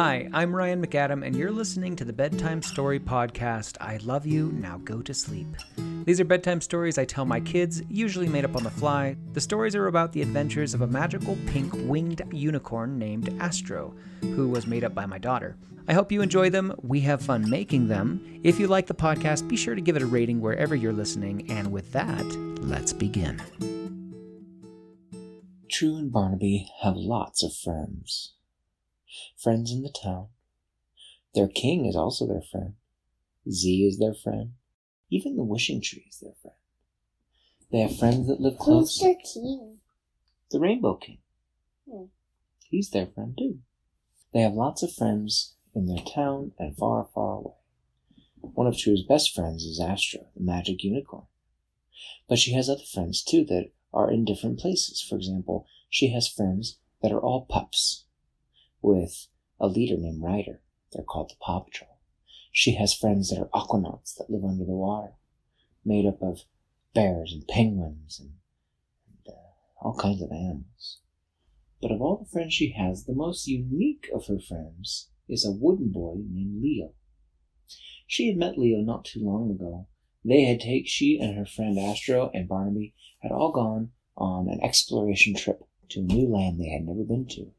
Hi, I'm Ryan McAdam, and you're listening to the Bedtime Story Podcast. I love you, now go to sleep. These are bedtime stories I tell my kids, usually made up on the fly. The stories are about the adventures of a magical pink winged unicorn named Astro, who was made up by my daughter. I hope you enjoy them. We have fun making them. If you like the podcast, be sure to give it a rating wherever you're listening. And with that, let's begin. True and Barnaby have lots of friends. Friends in the town. Their king is also their friend. Zee is their friend. Even the wishing tree is their friend. They have friends that live close. Who's their king? The Rainbow King. Hmm. He's their friend too. They have lots of friends in their town and far, far away. One of True's best friends is Astro, the magic unicorn. But she has other friends too that are in different places. For example, she has friends that are all pups with a leader named Ryder. They're called the Paw Patrol. She has friends that are Octonauts that live under the water, made up of bears and penguins and, and uh, all kinds of animals. But of all the friends she has, the most unique of her friends is a wooden boy named Leo. She had met Leo not too long ago. They had taken she and her friend Astro and Barnaby had all gone on an exploration trip to a new land they had never been to.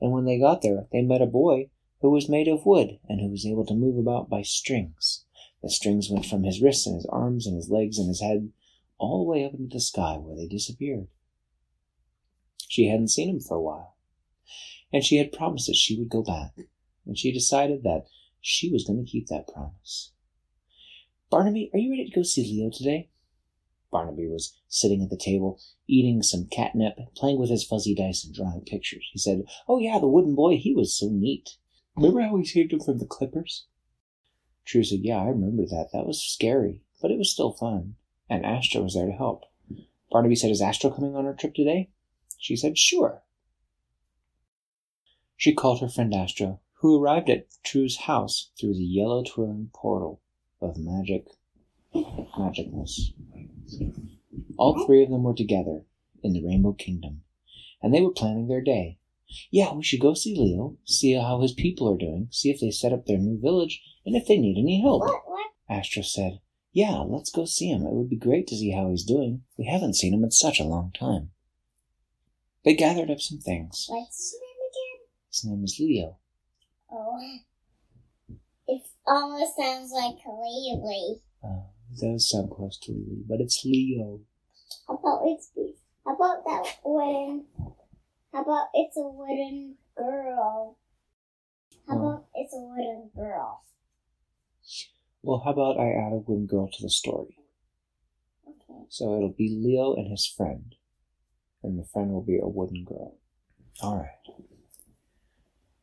And when they got there, they met a boy who was made of wood and who was able to move about by strings. The strings went from his wrists and his arms and his legs and his head all the way up into the sky where they disappeared. She hadn't seen him for a while, and she had promised that she would go back, and she decided that she was going to keep that promise. Barnaby, are you ready to go see Leo today? Barnaby was sitting at the table, eating some catnip, playing with his fuzzy dice and drawing pictures. He said, Oh, yeah, the wooden boy, he was so neat. Remember how we saved him from the clippers? True said, Yeah, I remember that. That was scary, but it was still fun. And Astro was there to help. Barnaby said, Is Astro coming on our trip today? She said, Sure. She called her friend Astro, who arrived at True's house through the yellow twirling portal of magic magicness. All three of them were together in the Rainbow Kingdom, and they were planning their day. Yeah, we should go see Leo, see how his people are doing, see if they set up their new village, and if they need any help. What? What? Astro said, Yeah, let's go see him. It would be great to see how he's doing. We haven't seen him in such a long time. They gathered up some things. What's his name again? His name is Leo. Oh. It almost sounds like Lily. Does sound close to Leo, but it's Leo. How about it's how about that wooden? How about it's a wooden girl? How Oh. about it's a wooden girl? Well, how about I add a wooden girl to the story? Okay. So it'll be Leo and his friend, and the friend will be a wooden girl. All right.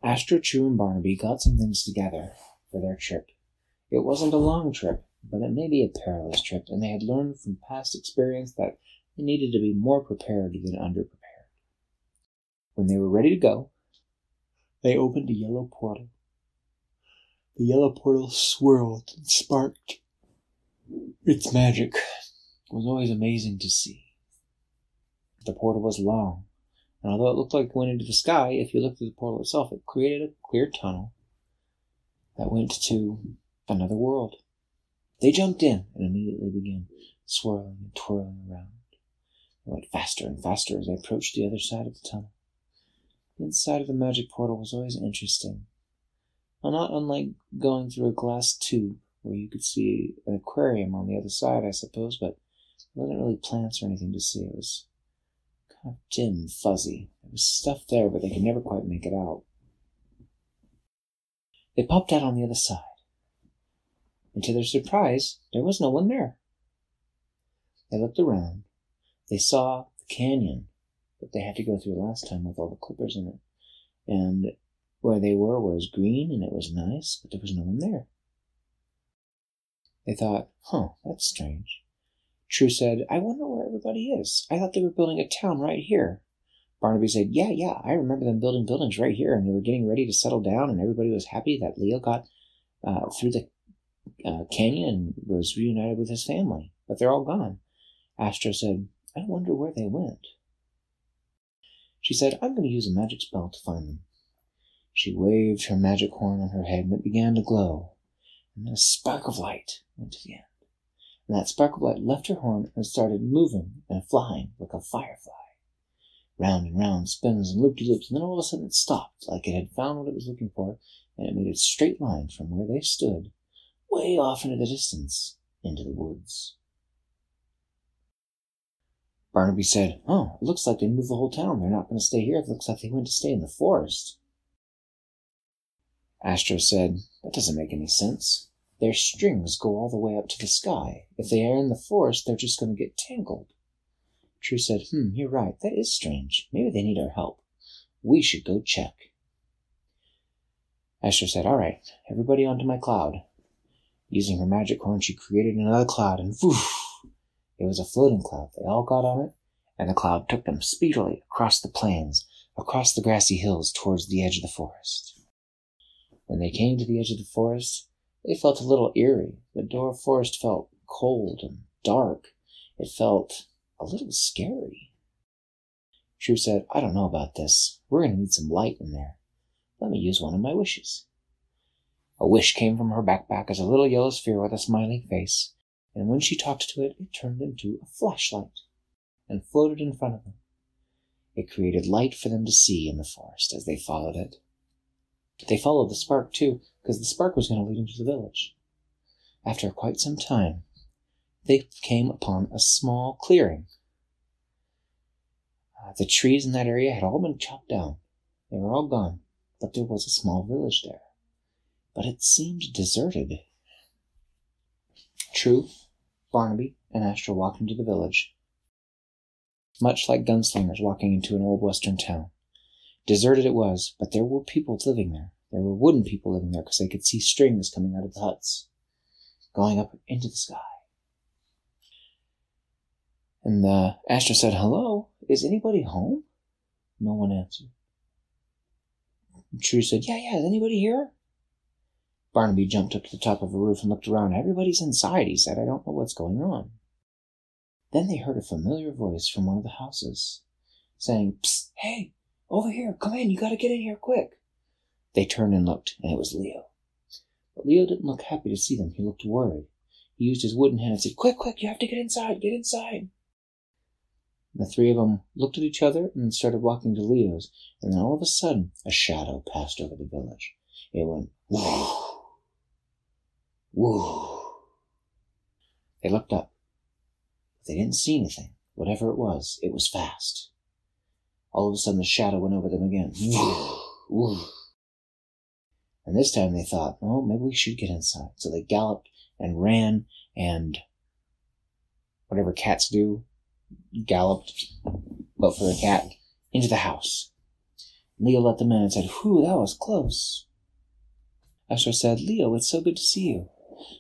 Astro, True, and Barnaby got some things together for their trip. It wasn't a long trip, but it may be a perilous trip, and they had learned from past experience that they needed to be more prepared than underprepared. When they were ready to go, they opened a yellow portal. The yellow portal swirled and sparked. Its magic was always amazing to see. The portal was long, and although it looked like it went into the sky, if you looked at the portal itself, it created a clear tunnel that went to another world. They jumped in and immediately began swirling and twirling around. They went faster and faster as they approached the other side of the tunnel. The inside of the magic portal was always interesting. Not unlike going through a glass tube where you could see an aquarium on the other side, I suppose, but there wasn't really plants or anything to see. It was kind of dim fuzzy. There was stuff there, but they could never quite make it out. They popped out on the other side. And to their surprise, there was no one there. They looked around. They saw the canyon that they had to go through last time with all the clippers in it. And where they were was green and it was nice, but there was no one there. They thought, huh, that's strange. True said, I wonder where everybody is. I thought they were building a town right here. Barnaby said, Yeah, yeah, I remember them building buildings right here, and they were getting ready to settle down, and everybody was happy that Leo got uh, through the uh, was reunited with his family. But they're all gone. Astro said, I wonder where they went. She said, I'm going to use a magic spell to find them. She waved her magic horn on her head and it began to glow. And then a spark of light went to the end. And that spark of light left her horn and started moving and flying like a firefly. Round and round spins and loop de loops, and then all of a sudden it stopped, like it had found what it was looking for, and it made a straight line from where they stood, way off into the distance, into the woods. Barnaby said, Oh, it looks like they moved the whole town. They're not going to stay here. It looks like they went to stay in the forest. Astro said, That doesn't make any sense. Their strings go all the way up to the sky. If they are in the forest, they're just going to get tangled. True said, Hmm, you're right. That is strange. Maybe they need our help. We should go check. Astro said, All right, everybody onto my cloud. Using her magic horn, she created another cloud, and woof! It was a floating cloud. They all got on it, and the cloud took them speedily across the plains, across the grassy hills, towards the edge of the forest. When they came to the edge of the forest, they felt a little eerie. The door forest felt cold and dark. It felt a little scary. True said, I don't know about this. We're going to need some light in there. Let me use one of my wishes. A wish came from her backpack as a little yellow sphere with a smiling face, and when she talked to it, it turned into a flashlight and floated in front of them. It created light for them to see in the forest as they followed it. They followed the spark too, because the spark was going to lead them to the village. After quite some time, they came upon a small clearing. Uh, the trees in that area had all been chopped down. They were all gone, but there was a small village there. But it seemed deserted. True, Barnaby and Astro walked into the village, much like gunslingers walking into an old western town. Deserted it was, but there were people living there. There were wooden people living there because they could see strings coming out of the huts, going up into the sky. And uh, Astro said, Hello, is anybody home? No one answered. True said, Yeah, yeah, is anybody here? Barnaby jumped up to the top of a roof and looked around. Everybody's inside, he said. I don't know what's going on. Then they heard a familiar voice from one of the houses saying, Psst, hey, over here, come in, you gotta get in here quick. They turned and looked, and it was Leo. But Leo didn't look happy to see them. He looked worried. He used his wooden hand and said, Quick, quick, you have to get inside, get inside. And the three of them looked at each other and started walking to Leo's, and then all of a sudden, a shadow passed over the village. It went whoo, whoo. They looked up. They didn't see anything. Whatever it was, it was fast. All of a sudden, the shadow went over them again. And this time they thought, oh, maybe we should get inside. So they galloped and ran and whatever cats do, galloped, but for a cat, into the house. Leo let them in and said, Whew, that was close. Astro said, Leo, it's so good to see you.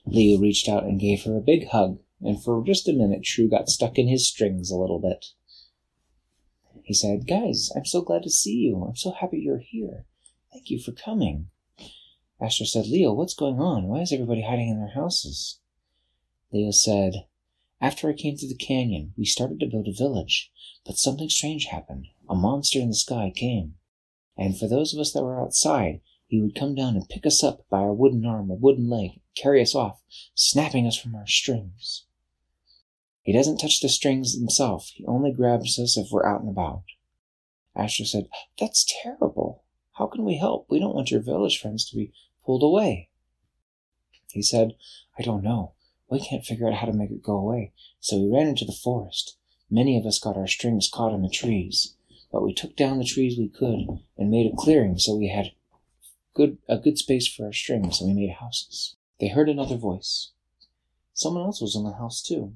Leo reached out and gave her a big hug, and for just a minute, True got stuck in his strings a little bit. He said, Guys, I'm so glad to see you. I'm so happy you're here. Thank you for coming. Astro said, Leo, what's going on? Why is everybody hiding in their houses? Leo said, After I came through the canyon, we started to build a village, but something strange happened. A monster in the sky came. And for those of us that were outside, he would come down and pick us up by our wooden arm or wooden leg, carry us off, snapping us from our strings. He doesn't touch the strings himself, he only grabs us if we're out and about. Astro said, That's terrible. How can we help? We don't want your village friends to be pulled away. He said, I don't know. We can't figure out how to make it go away. So we ran into the forest. Many of us got our strings caught in the trees, but we took down the trees we could and made a clearing so we had good a good space for our strings and we made houses. They heard another voice. Someone else was in the house too.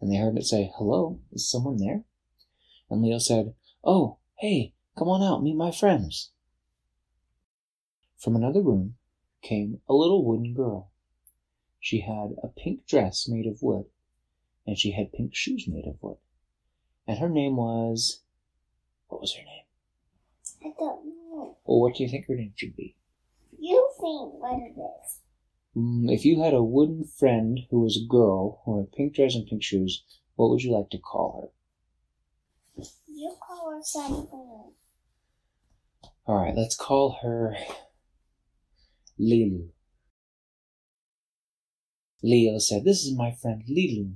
And they heard it say, Hello, is someone there? And Leo said, Oh, hey, come on out, meet my friends. From another room came a little wooden girl. She had a pink dress made of wood, and she had pink shoes made of wood. And her name was. What was her name? I don't know. Well, what do you think her name should be? You think what it is. Mm, if you had a wooden friend who was a girl who had pink dress and pink shoes, what would you like to call her? You call her something. All right, let's call her Lilu. Leo said, This is my friend Lilu.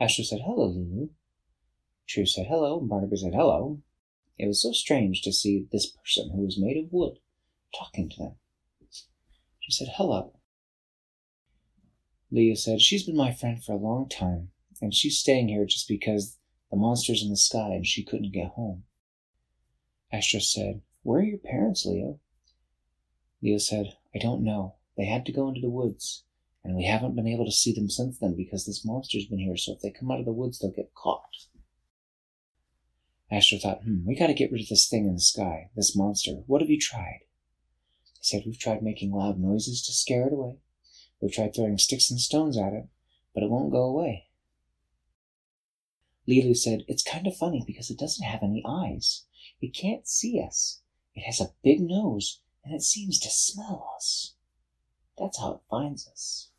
Astro said, Hello, Lilu. True said, Hello, and Barnaby said, Hello. It was so strange to see this person who was made of wood talking to them. She said, Hello. Leo said, She's been my friend for a long time, and she's staying here just because the monster's in the sky and she couldn't get home. Astro said, Where are your parents, Leo? Leo said, I don't know. They had to go into the woods and we haven't been able to see them since then because this monster's been here, so if they come out of the woods, they'll get caught. Astro thought, hmm, we gotta get rid of this thing in the sky, this monster. What have you tried? Said, We've tried making loud noises to scare it away. We've tried throwing sticks and stones at it, but it won't go away. Lilu said, It's kind of funny because it doesn't have any eyes. It can't see us. It has a big nose, and it seems to smell us. That's how it finds us.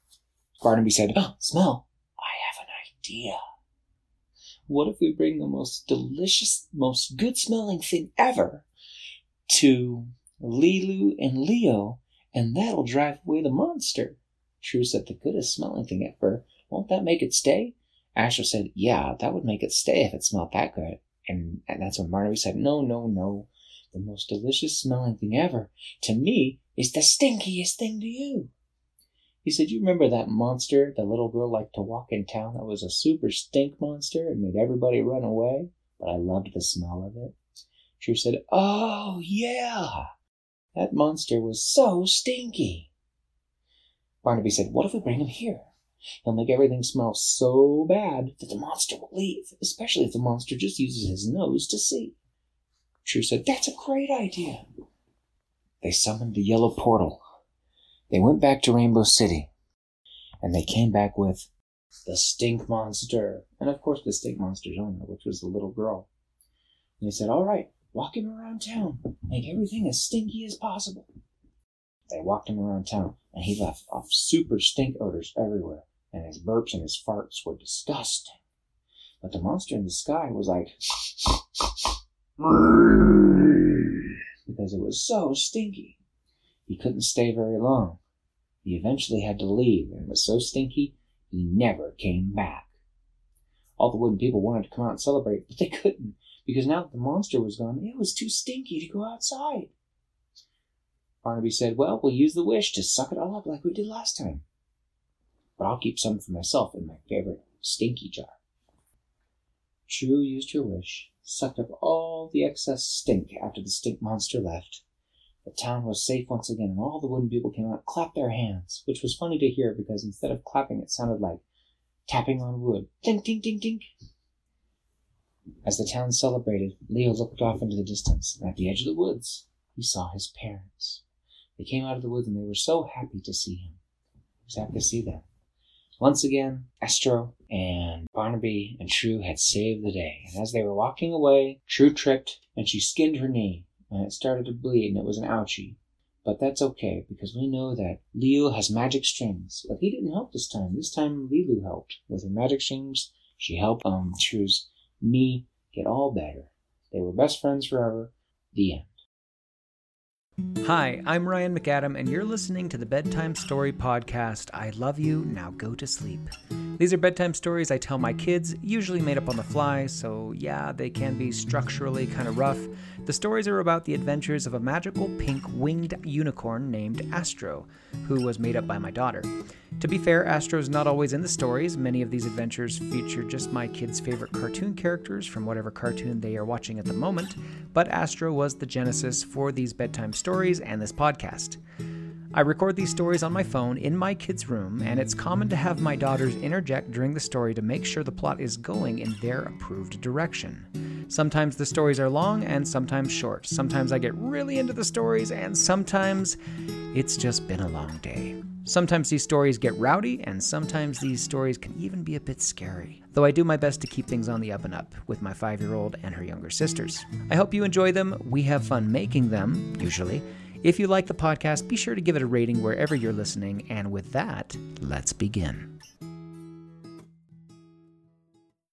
Barnaby said, oh, oh Smell, I have an idea. What if we bring the most delicious, most good smelling thing ever to Lilu and Leo, and that'll drive away the monster? True said, The goodest smelling thing ever. Won't that make it stay? Astro said, Yeah, that would make it stay if it smelled that good. And, and that's when Barnaby said, No, no, no. The most delicious smelling thing ever, to me, is the stinkiest thing to you. He said, You remember that monster the little girl liked to walk in town that was a super stink monster and made everybody run away? But I loved the smell of it. True said, Oh, yeah. That monster was so stinky. Barnaby said, What if we bring him here? He'll make everything smell so bad that the monster will leave, especially if the monster just uses his nose to see. True said, That's a great idea. They summoned the yellow portal they went back to Rainbow City, and they came back with the stink monster, and of course the stink monster's owner, which was the little girl. And they said, All right, walk him around town, make everything as stinky as possible. They walked him around town, and he left off super stink odors everywhere, and his burps and his farts were disgusting. But the monster in the sky was like, because it was so stinky. He couldn't stay very long. He eventually had to leave and was so stinky he never came back. All the wooden people wanted to come out and celebrate, but they couldn't because now that the monster was gone, it was too stinky to go outside. Barnaby said, Well, we'll use the wish to suck it all up like we did last time. But I'll keep some for myself in my favorite stinky jar. True used her wish, sucked up all the excess stink after the stink monster left, the town was safe once again, and all the wooden people came out and clapped their hands, which was funny to hear because instead of clapping, it sounded like tapping on wood. Ding, ding, ding, ding. As the town celebrated, Leo looked off into the distance, and at the edge of the woods, he saw his parents. They came out of the woods, and they were so happy to see him. He was happy to see them. Once again, Astro and Barnaby and True had saved the day, and as they were walking away, True tripped, and she skinned her knee and it started to bleed and it was an ouchie. But that's okay because we know that Leo has magic strings. But he didn't help this time. This time Lilu helped. With her magic strings, she helped um choose me get all better. They were best friends forever. The end. Hi, I'm Ryan McAdam, and you're listening to the Bedtime Story Podcast. I love you, now go to sleep. Mm-hmm. These are bedtime stories I tell my kids, usually made up on the fly, so yeah, they can be structurally kind of rough. The stories are about the adventures of a magical pink winged unicorn named Astro, who was made up by my daughter. To be fair, Astro's not always in the stories. Many of these adventures feature just my kids' favorite cartoon characters from whatever cartoon they are watching at the moment, but Astro was the genesis for these bedtime stories and this podcast. I record these stories on my phone in my kids' room, and it's common to have my daughters interject during the story to make sure the plot is going in their approved direction. Sometimes the stories are long and sometimes short. Sometimes I get really into the stories, and sometimes it's just been a long day. Sometimes these stories get rowdy, and sometimes these stories can even be a bit scary. Though I do my best to keep things on the up and up with my five year old and her younger sisters. I hope you enjoy them. We have fun making them, usually. If you like the podcast, be sure to give it a rating wherever you're listening. And with that, let's begin.